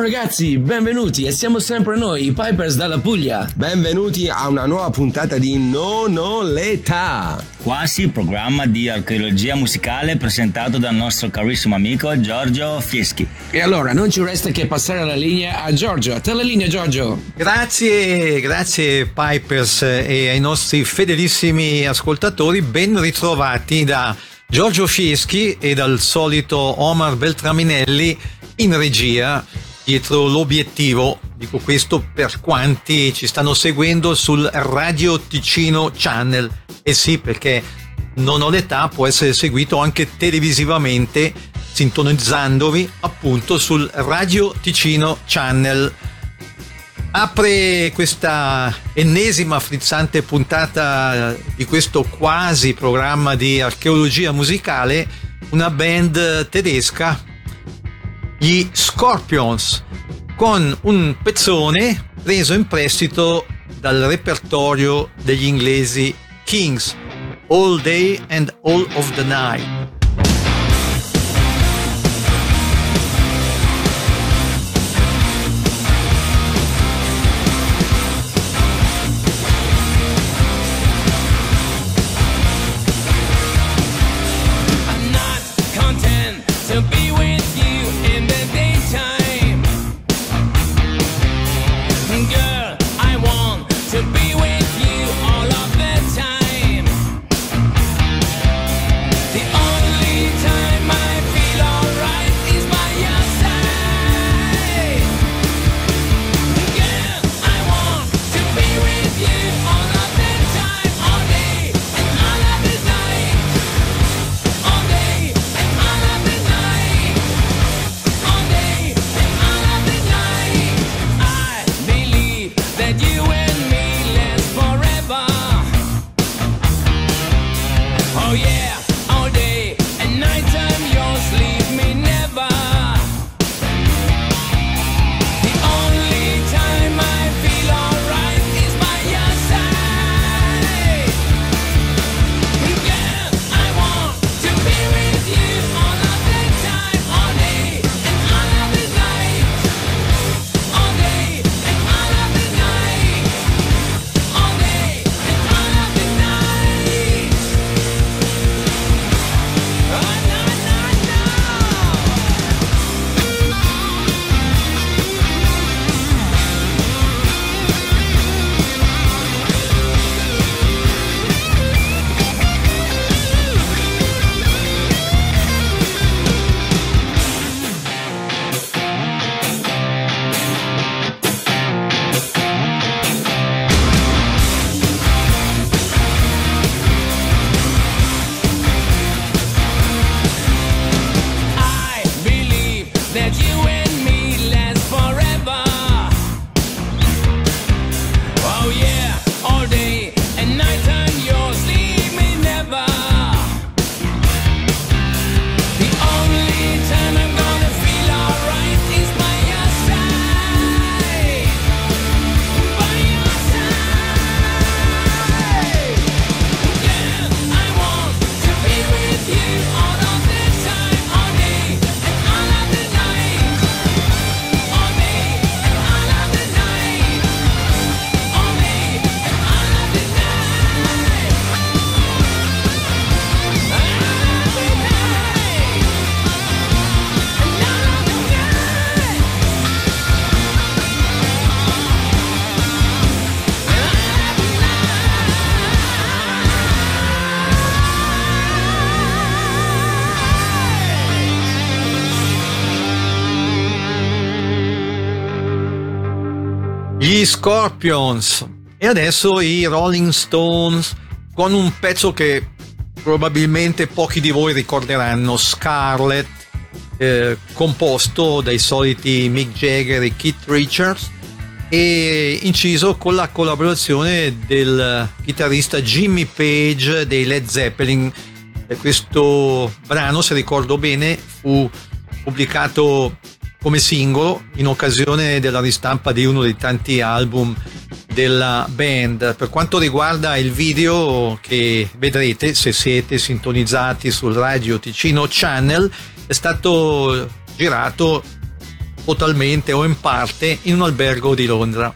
Ciao ragazzi, benvenuti e siamo sempre noi, i Pipers dalla Puglia. Benvenuti a una nuova puntata di Non ho l'età. Quasi programma di archeologia musicale presentato dal nostro carissimo amico Giorgio Fieschi. E allora non ci resta che passare la linea a Giorgio. A te la linea Giorgio. Grazie, grazie Pipers e ai nostri fedelissimi ascoltatori, ben ritrovati da Giorgio Fieschi e dal solito Omar Beltraminelli in regia dietro l'obiettivo. Dico questo per quanti ci stanno seguendo sul Radio Ticino Channel. E sì, perché non ho l'età può essere seguito anche televisivamente sintonizzandovi appunto sul Radio Ticino Channel. Apre questa ennesima frizzante puntata di questo quasi programma di archeologia musicale una band tedesca, gli Scorpions, con un pezzone preso in prestito dal repertorio degli inglesi Kings, All Day and All of the Night. Scorpions e adesso i Rolling Stones con un pezzo che probabilmente pochi di voi ricorderanno, Scarlet, eh, composto dai soliti Mick Jagger e Keith Richards e inciso con la collaborazione del chitarrista Jimmy Page dei Led Zeppelin. Questo brano, se ricordo bene, fu pubblicato come singolo in occasione della ristampa di uno dei tanti album della band. Per quanto riguarda il video che vedrete se siete sintonizzati sul Radio Ticino Channel, è stato girato totalmente o in parte in un albergo di Londra.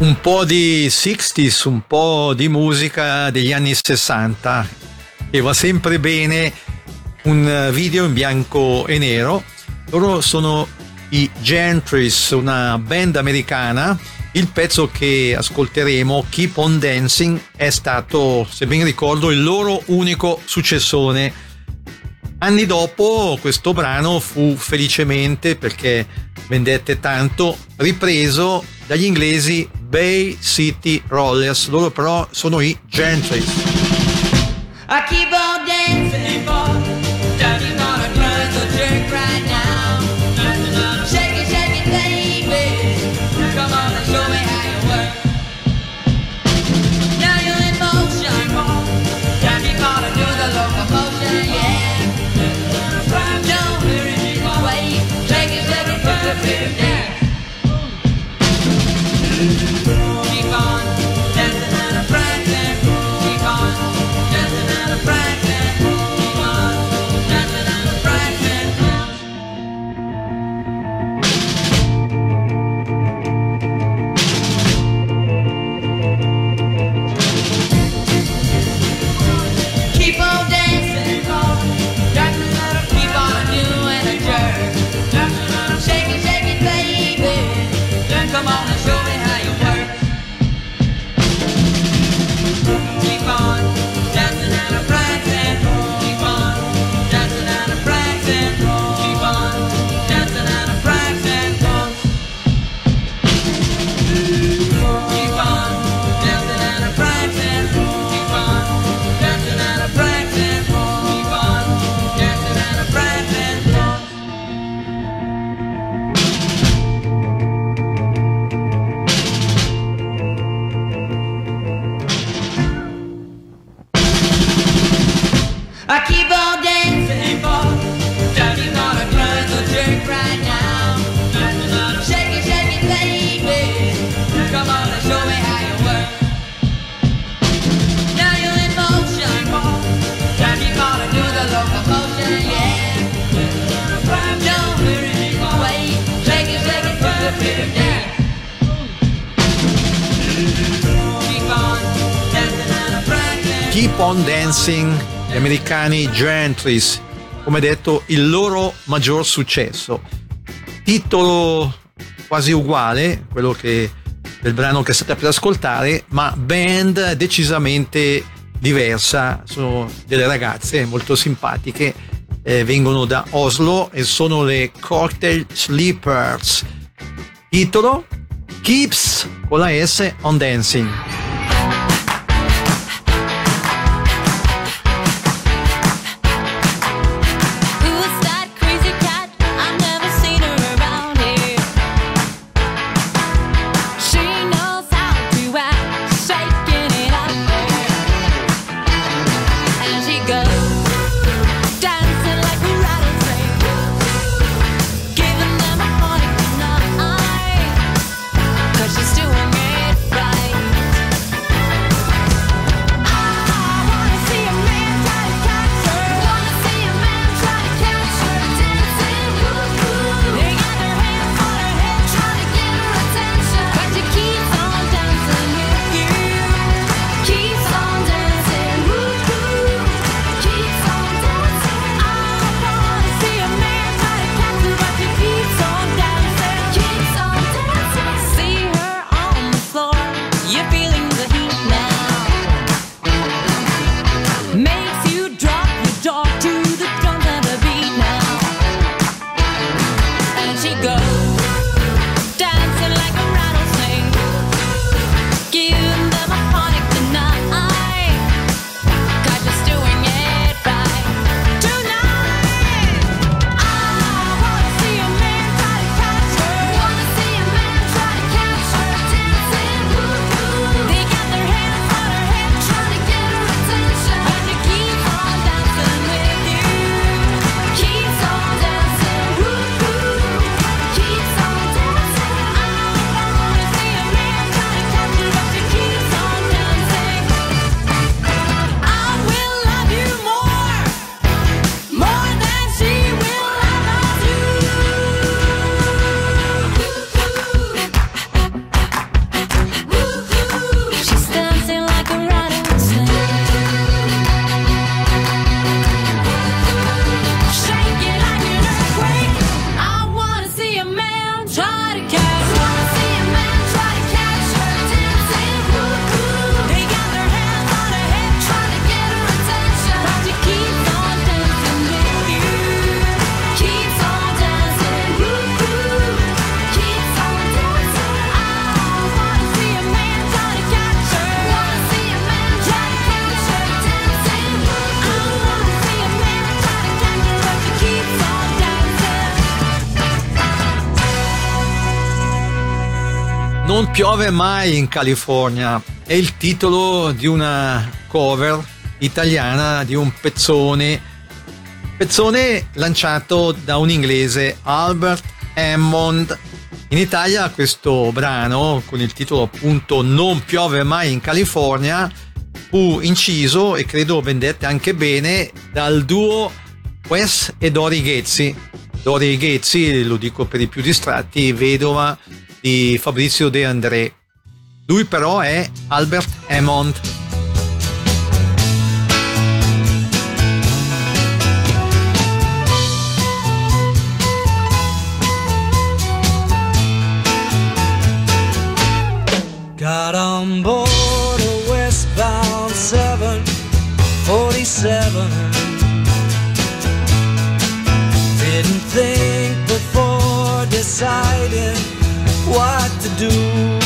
Un po' di 60s, un po' di musica degli anni 60 e va sempre bene un video in bianco e nero. Loro sono i Gentries, una band americana. Il pezzo che ascolteremo, Keep on Dancing, è stato, se ben ricordo, il loro unico successone. Anni dopo questo brano fu felicemente, perché vendette tanto, ripreso dagli inglesi Bay City Rollers, loro però sono i Gentry. Americani Gentries, come detto il loro maggior successo. Titolo quasi uguale, quello che, del brano che state per ascoltare, ma band decisamente diversa. Sono delle ragazze molto simpatiche, eh, vengono da Oslo e sono le Cocktail Sleepers. Titolo Keeps con la S on Dancing. Piove mai in California. È il titolo di una cover italiana di un pezzone. Pezzone lanciato da un inglese Albert Hammond. In Italia questo brano con il titolo appunto Non piove mai in California fu inciso e credo vendette anche bene dal duo Wes e Dori Ghezzi. Dori Ghezzi, lo dico per i più distratti, vedova di Fabrizio De André. Lui però è Albert Hammond. Got on board a westbound 747. Didn't think before deciding what to do.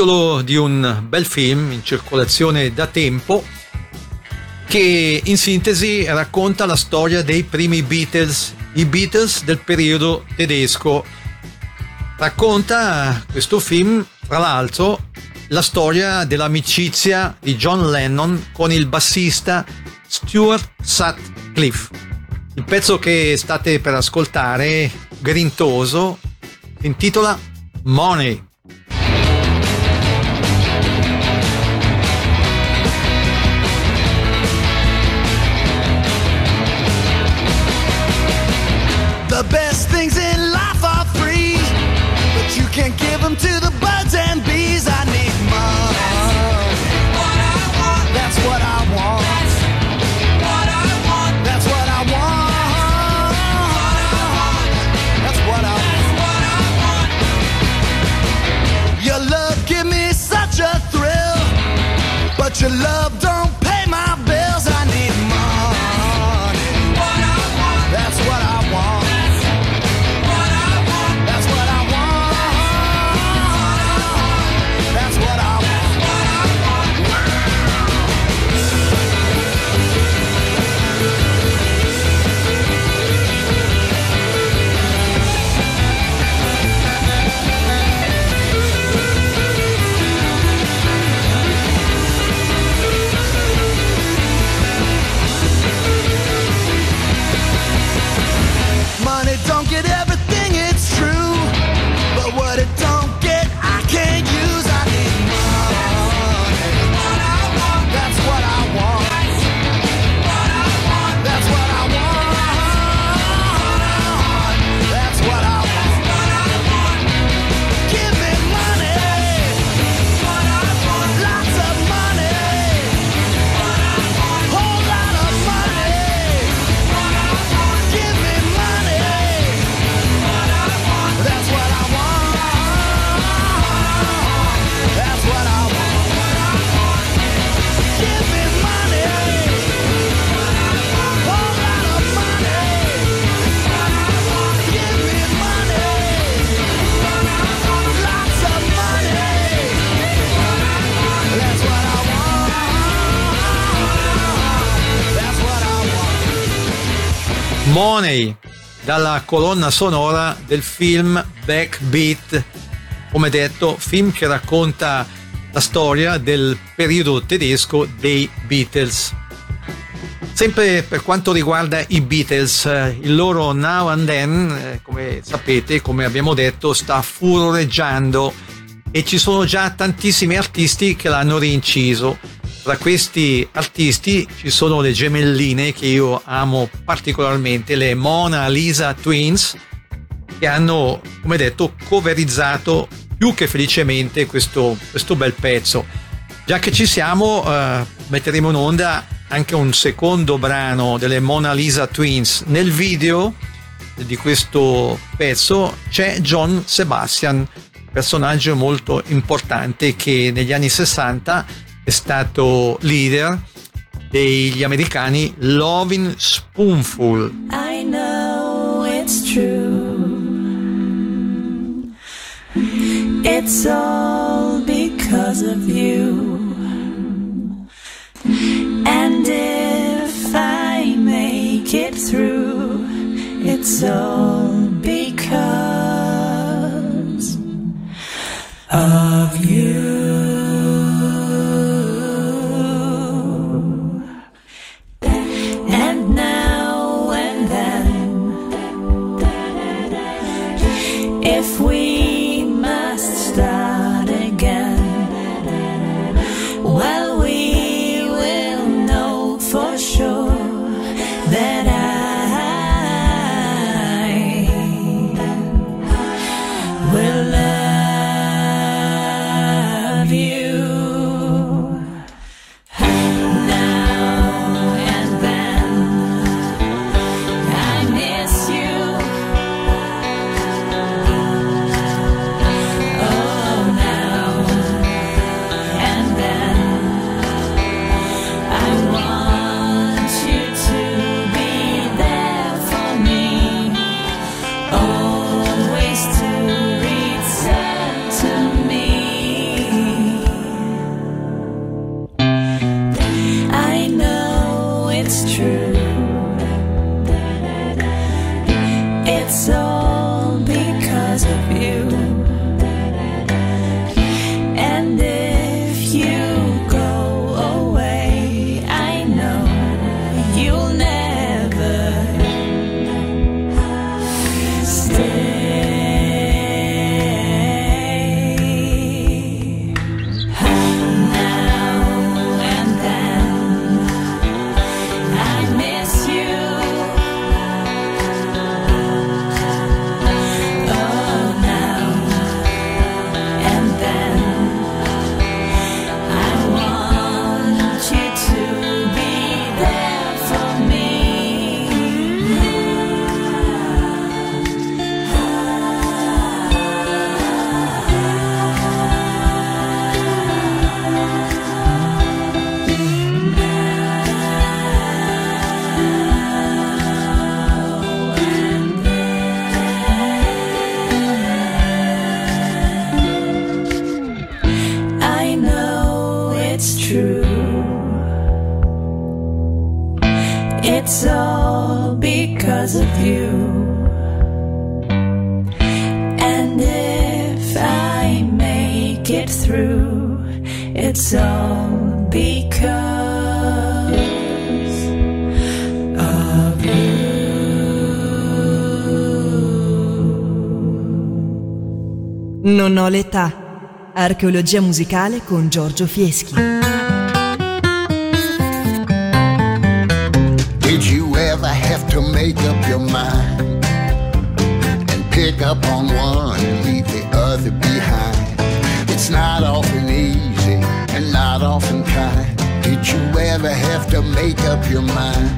titolo di un bel film in circolazione da tempo che in sintesi racconta la storia dei primi Beatles, i Beatles del periodo tedesco. Racconta questo film, tra l'altro, la storia dell'amicizia di John Lennon con il bassista Stuart Sutcliffe. Il pezzo che state per ascoltare, grintoso, si intitola Money. Money dalla colonna sonora del film Backbeat, come detto, film che racconta la storia del periodo tedesco dei Beatles. Sempre per quanto riguarda i Beatles, eh, il loro Now and Then, eh, come sapete, come abbiamo detto, sta furoreggiando e ci sono già tantissimi artisti che l'hanno rinciso. Tra questi artisti ci sono le gemelline che io amo particolarmente, le Mona Lisa Twins, che hanno, come detto, coverizzato più che felicemente questo, questo bel pezzo. Già che ci siamo, eh, metteremo in onda anche un secondo brano delle Mona Lisa Twins. Nel video di questo pezzo c'è John Sebastian, personaggio molto importante che negli anni 60 è stato leader degli americani Lovin' Spoonful. I know it's true. It's all because of you. And if I make it through, it's all because of you. True. It's all because of you. And if I make it through, it's all because of Non ho l'età. Archeologia musicale con Giorgio Fieschi. Up on one and leave the other behind? It's not often easy and not often kind. Did you ever have to make up your mind?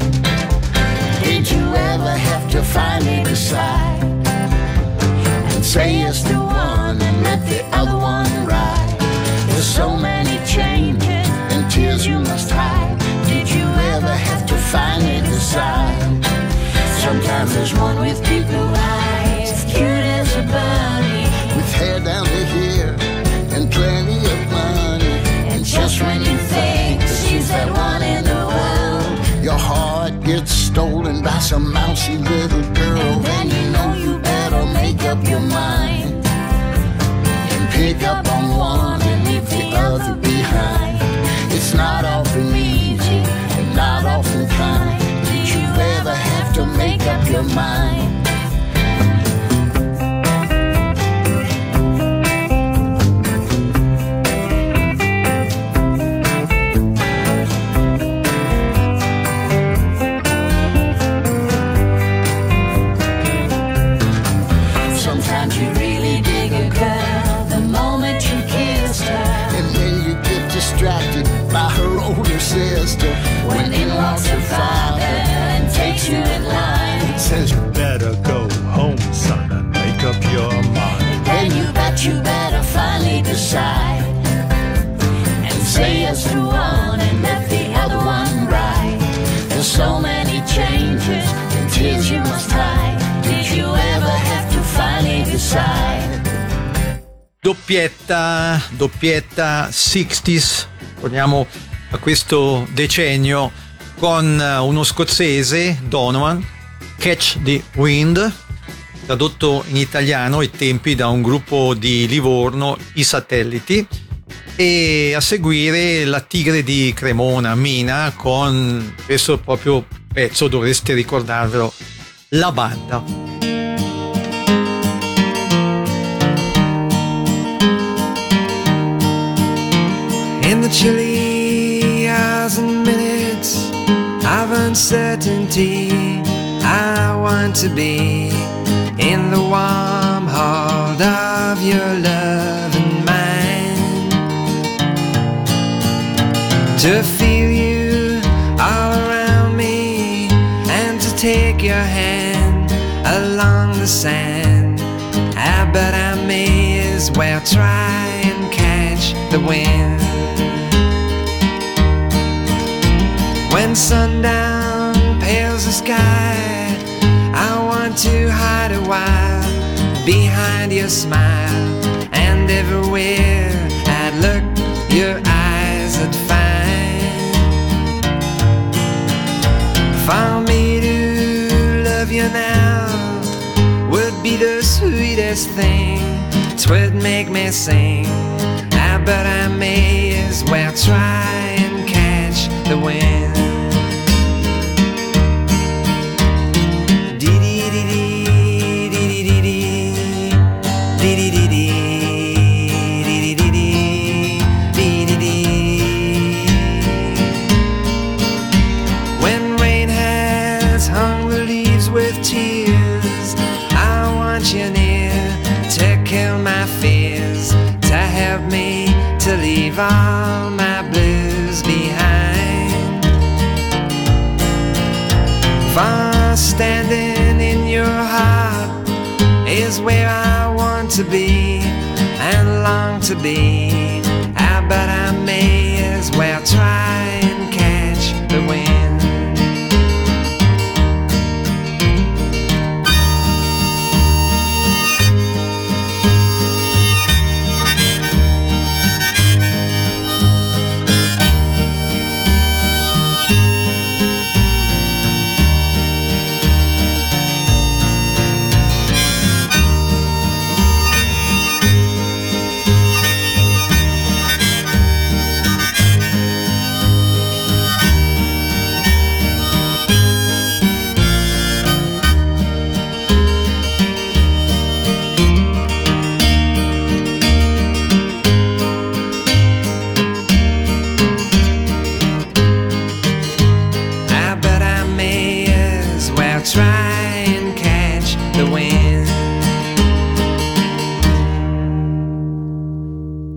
Did you ever have to finally decide and say yes to one and let the other one ride? There's so many changes and tears you must hide. Did you ever have to finally decide? Sometimes there's one with people blue stolen by some mousy little girl. And then you know you better make up your mind. and pick up on one and leave the other behind. It's not often easy and not often kind. Did you ever have to make up your mind? Doppietta, doppietta 60s, torniamo a questo decennio con eh, uno scozzese, Donovan, Catch the Wind, tradotto in italiano ai tempi da un gruppo di Livorno, I Satelliti, e a seguire La Tigre di Cremona, Mina, con questo proprio pezzo, dovreste ricordarvelo, La Banda. In the chilly hours and minutes of uncertainty, I want to be in the warm hold of your love and mine. To feel you all around me and to take your hand along the sand. I bet I may as well try and catch the wind. When sundown pales the sky, I want to hide a while behind your smile. And everywhere I'd look, your eyes would find. For me to love you now would be the sweetest thing. Twould make me sing. Ah, I bet I may as well try and catch the wind. Standing in your heart is where I want to be and long to be. I bet I may as well try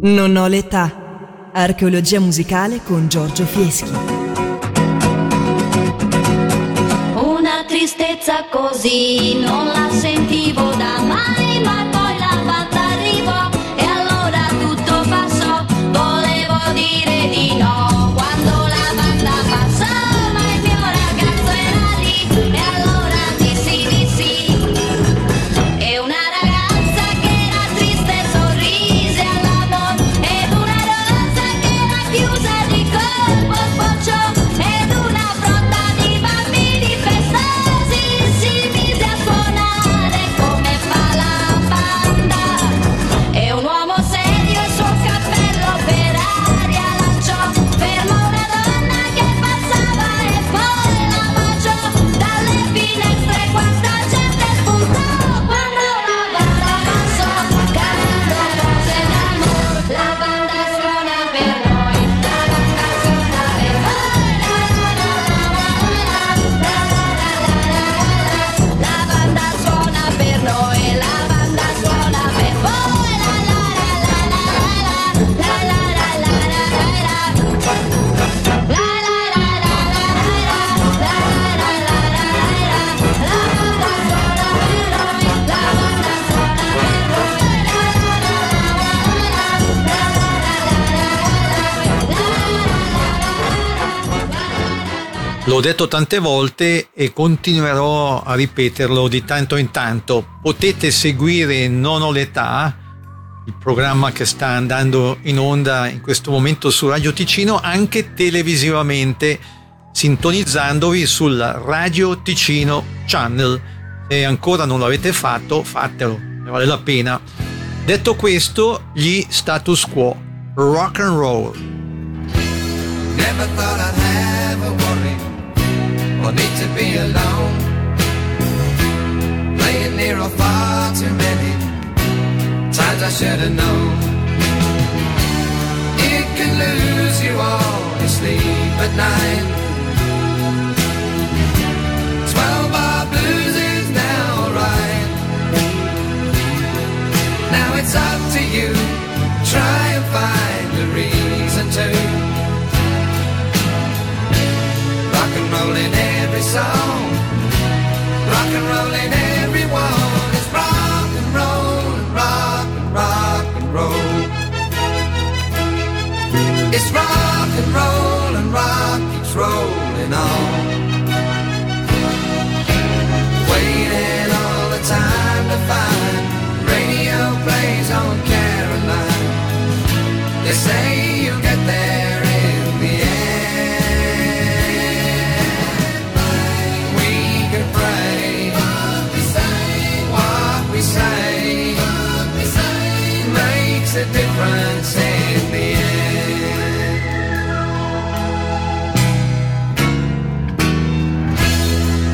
Non ho l'età. Archeologia musicale con Giorgio Fieschi. Una tristezza così non la sentivo da mai, L'ho detto tante volte e continuerò a ripeterlo di tanto in tanto. Potete seguire Non ho l'età, il programma che sta andando in onda in questo momento su Radio Ticino, anche televisivamente, sintonizzandovi sul Radio Ticino Channel. Se ancora non l'avete fatto, fatelo, ne vale la pena. Detto questo, gli status quo, rock and roll. Or need to be alone. Playing near or far too many times I should have known. It can lose you all your sleep at night. Twelve bar blues is now alright. Now it's up to you. Try and find a reason to. Rock song. Rock and rollin', everyone. It's rock and roll and rock and rock and roll. It's rock and roll and rock keeps rolling on. Makes a difference in the end.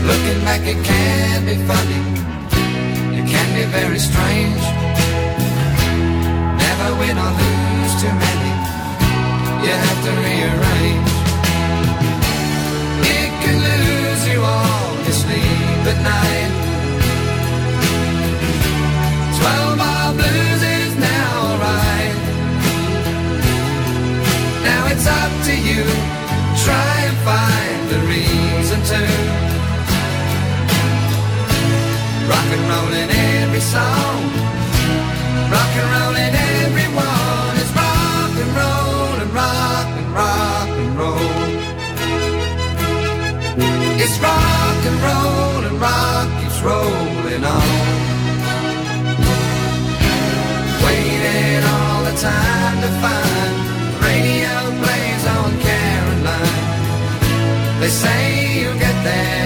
Looking back, it can be funny. It can be very strange. Never win or lose too many. You have to rearrange. It can lose you all your sleep at night. To you. Try and find a reason to. Rock and roll in every song. Rock and roll in everyone. It's rock and roll and rock and rock and roll. It's rock and roll and rock keeps rolling on. Waiting all the time to find They say you'll get there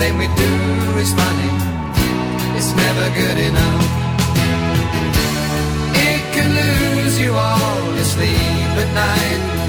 Everything we do is funny. It's never good enough. It can lose you all your sleep at night.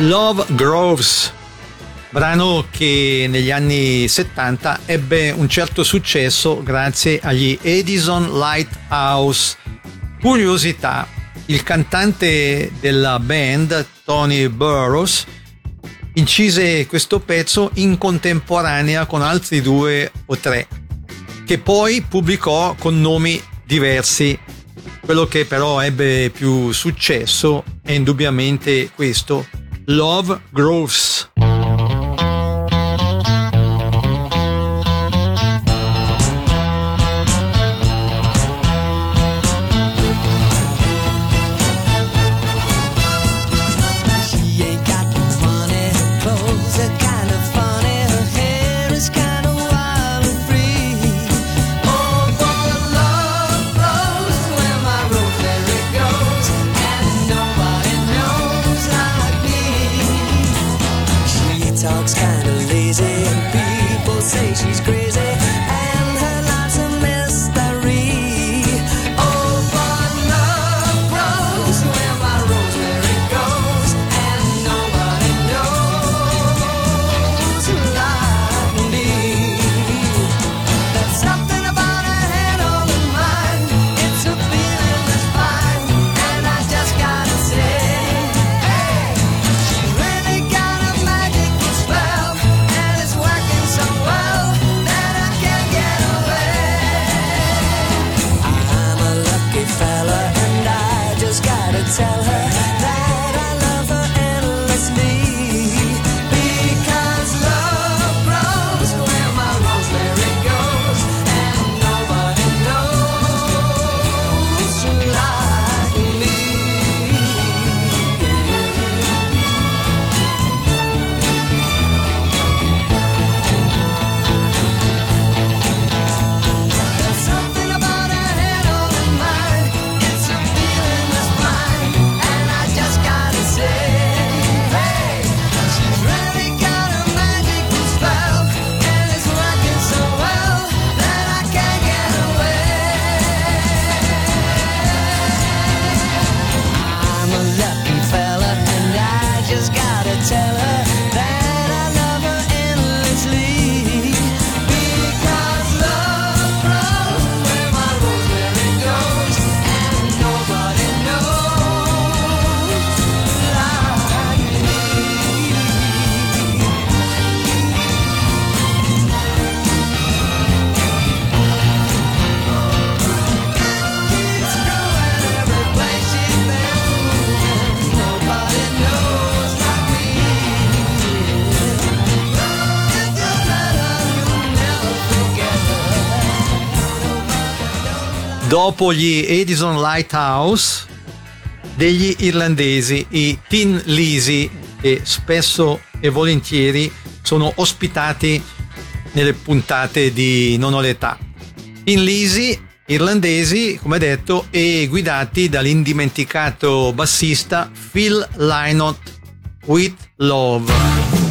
Love Groves, brano che negli anni 70 ebbe un certo successo grazie agli Edison Lighthouse. Curiosità, il cantante della band, Tony Burroughs, incise questo pezzo in contemporanea con altri due o tre, che poi pubblicò con nomi diversi. Quello che però ebbe più successo è indubbiamente questo, Love Grows. dopo gli Edison Lighthouse degli irlandesi, i Tin Lisi, che spesso e volentieri sono ospitati nelle puntate di Non ho l'età. Tin Lisi, irlandesi, come detto, e guidati dall'indimenticato bassista Phil Lynott with Love.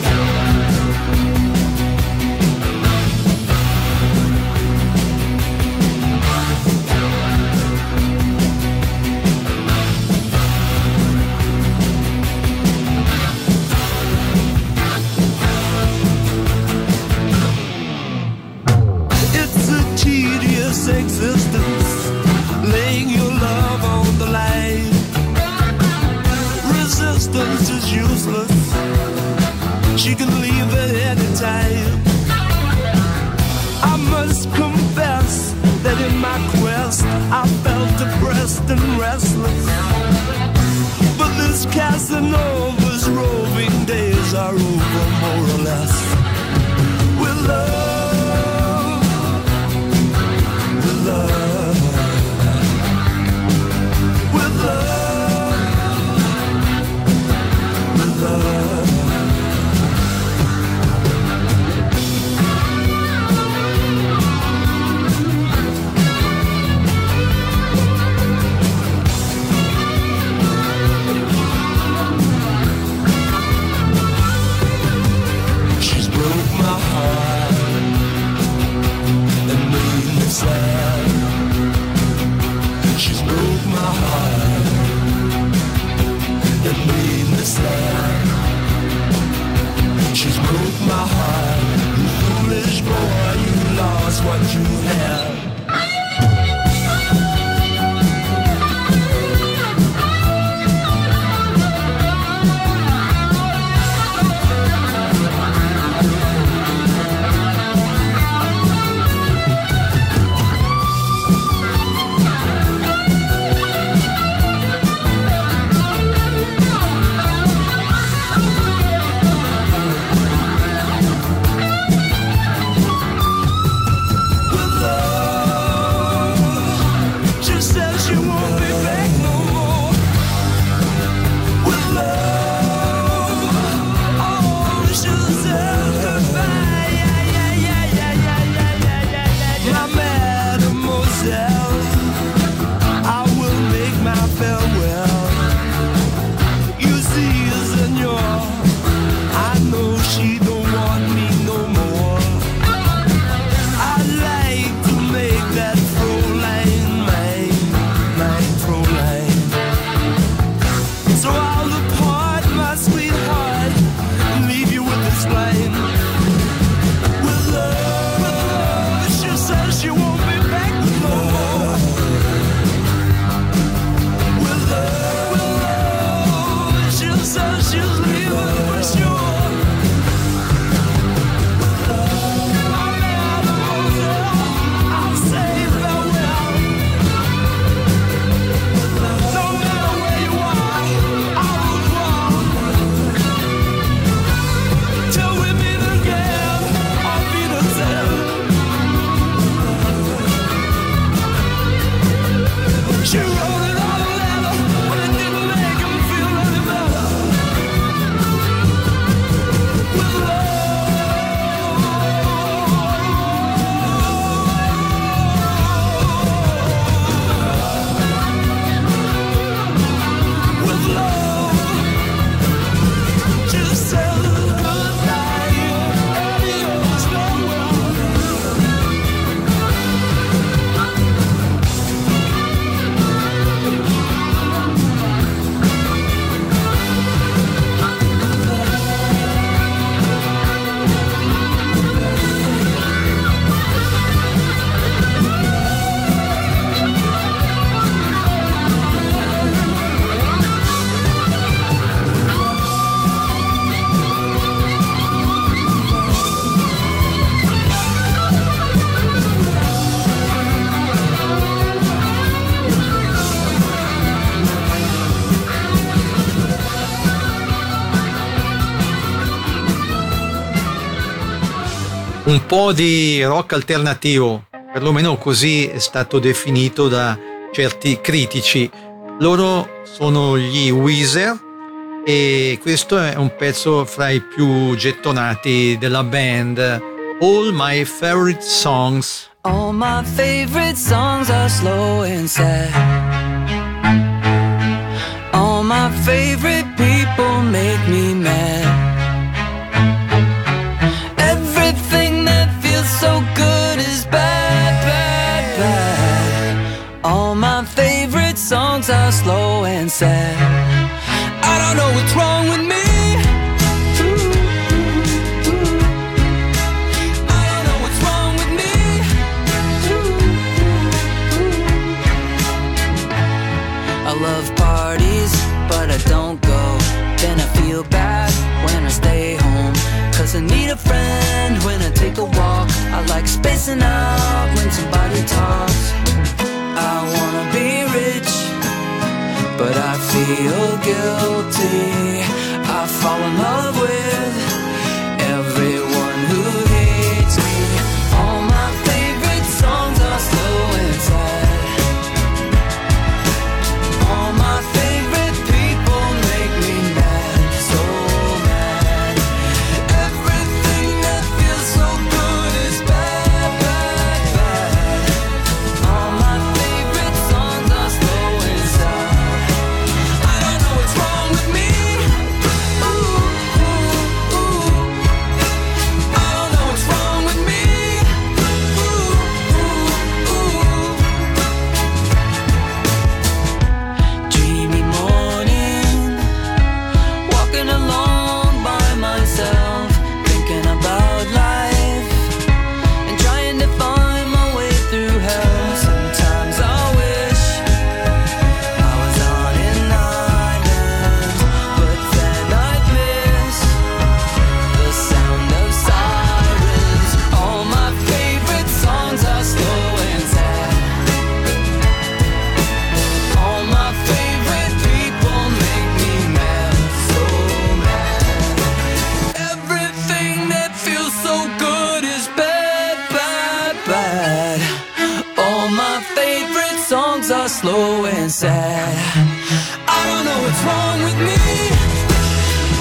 Po' di rock alternativo, perlomeno così è stato definito da certi critici. Loro sono gli Weezer e questo è un pezzo fra i più gettonati della band. All My Favorite Songs. All my favorite songs are slow and sad. All my favorite spacing out when somebody talks. I wanna be rich, but I feel guilty. I fall in love with favorite are slow and sad. I don't know what's wrong with me.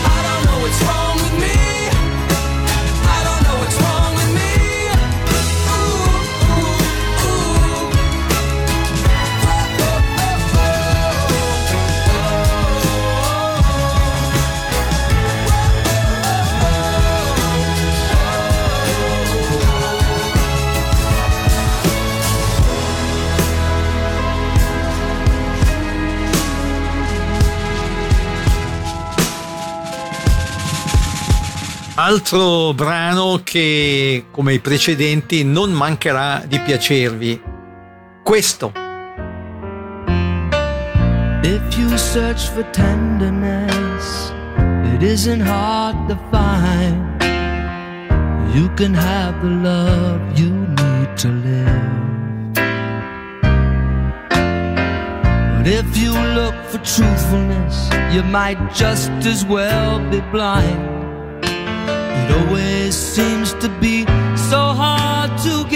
I don't know what's wrong Altro brano che, come i precedenti, non mancherà di piacervi. Questo. If you search for tenderness, it isn't hard to find. You can have the love you need to live. But if you look for truthfulness, you might just as well be blind. It always seems to be so hard to give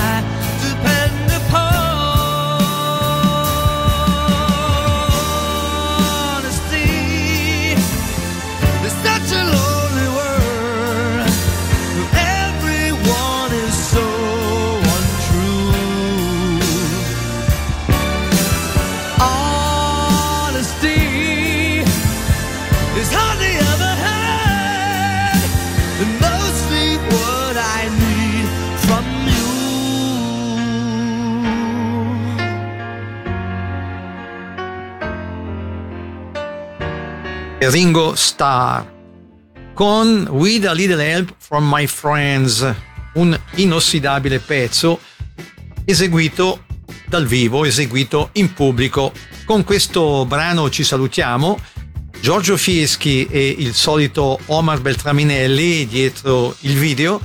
Ringo Starr con With a Little Help from My Friends, un inossidabile pezzo eseguito dal vivo, eseguito in pubblico. Con questo brano ci salutiamo. Giorgio Fieschi e il solito Omar Beltraminelli dietro il video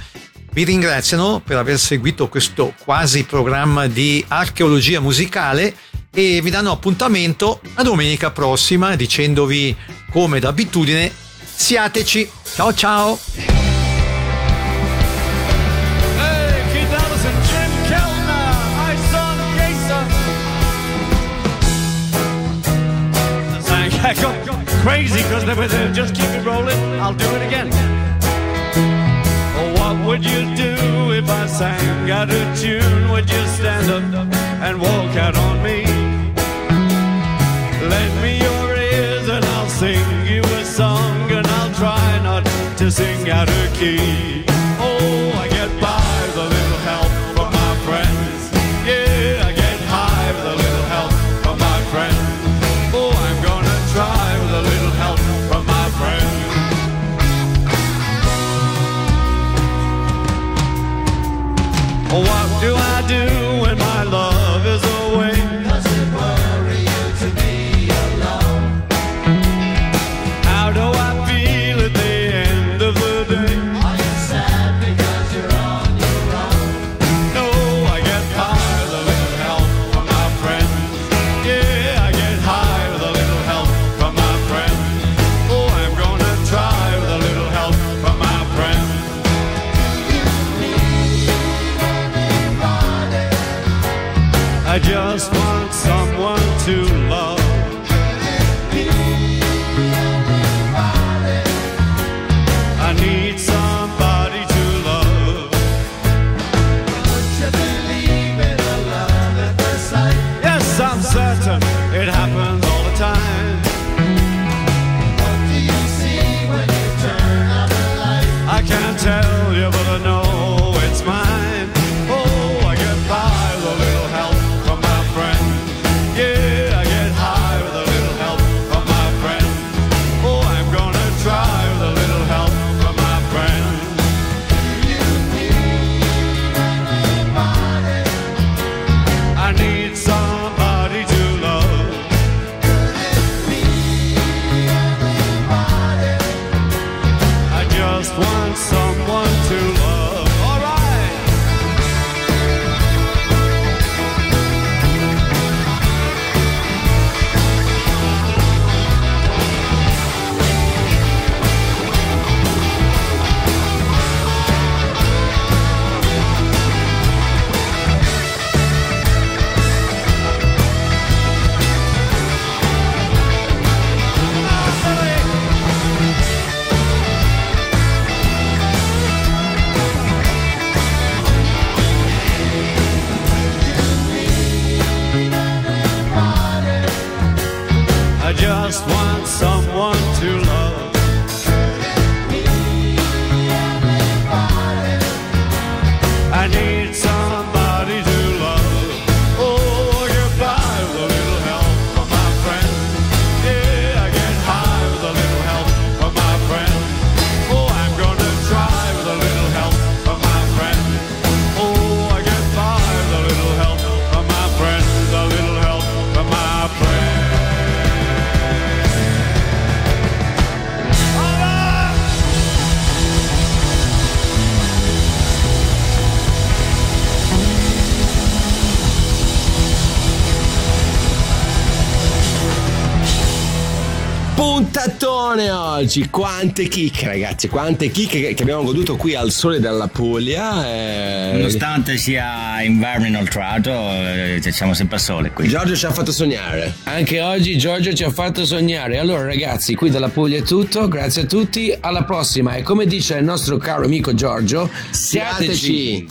vi ringraziano per aver seguito questo quasi programma di archeologia musicale e vi danno appuntamento a domenica prossima dicendovi come d'abitudine siateci. Ciao ciao! I got crazy because they were there. Just keep it rolling, I'll do it again. What would you do if I sang out of tune? Would you stand up and walk out on me? Sing out of key. Oggi, quante chicche ragazzi, quante chicche che- abbiamo goduto qui al sole della Puglia. eh. Nonostante sia inverno inoltrato, eh, siamo sempre a sole qui. Giorgio ci ha fatto sognare. Anche oggi Giorgio ci ha fatto sognare. Allora ragazzi, qui dalla Puglia è tutto, grazie a tutti, alla prossima e come dice il nostro caro amico Giorgio, siateci. Siateci.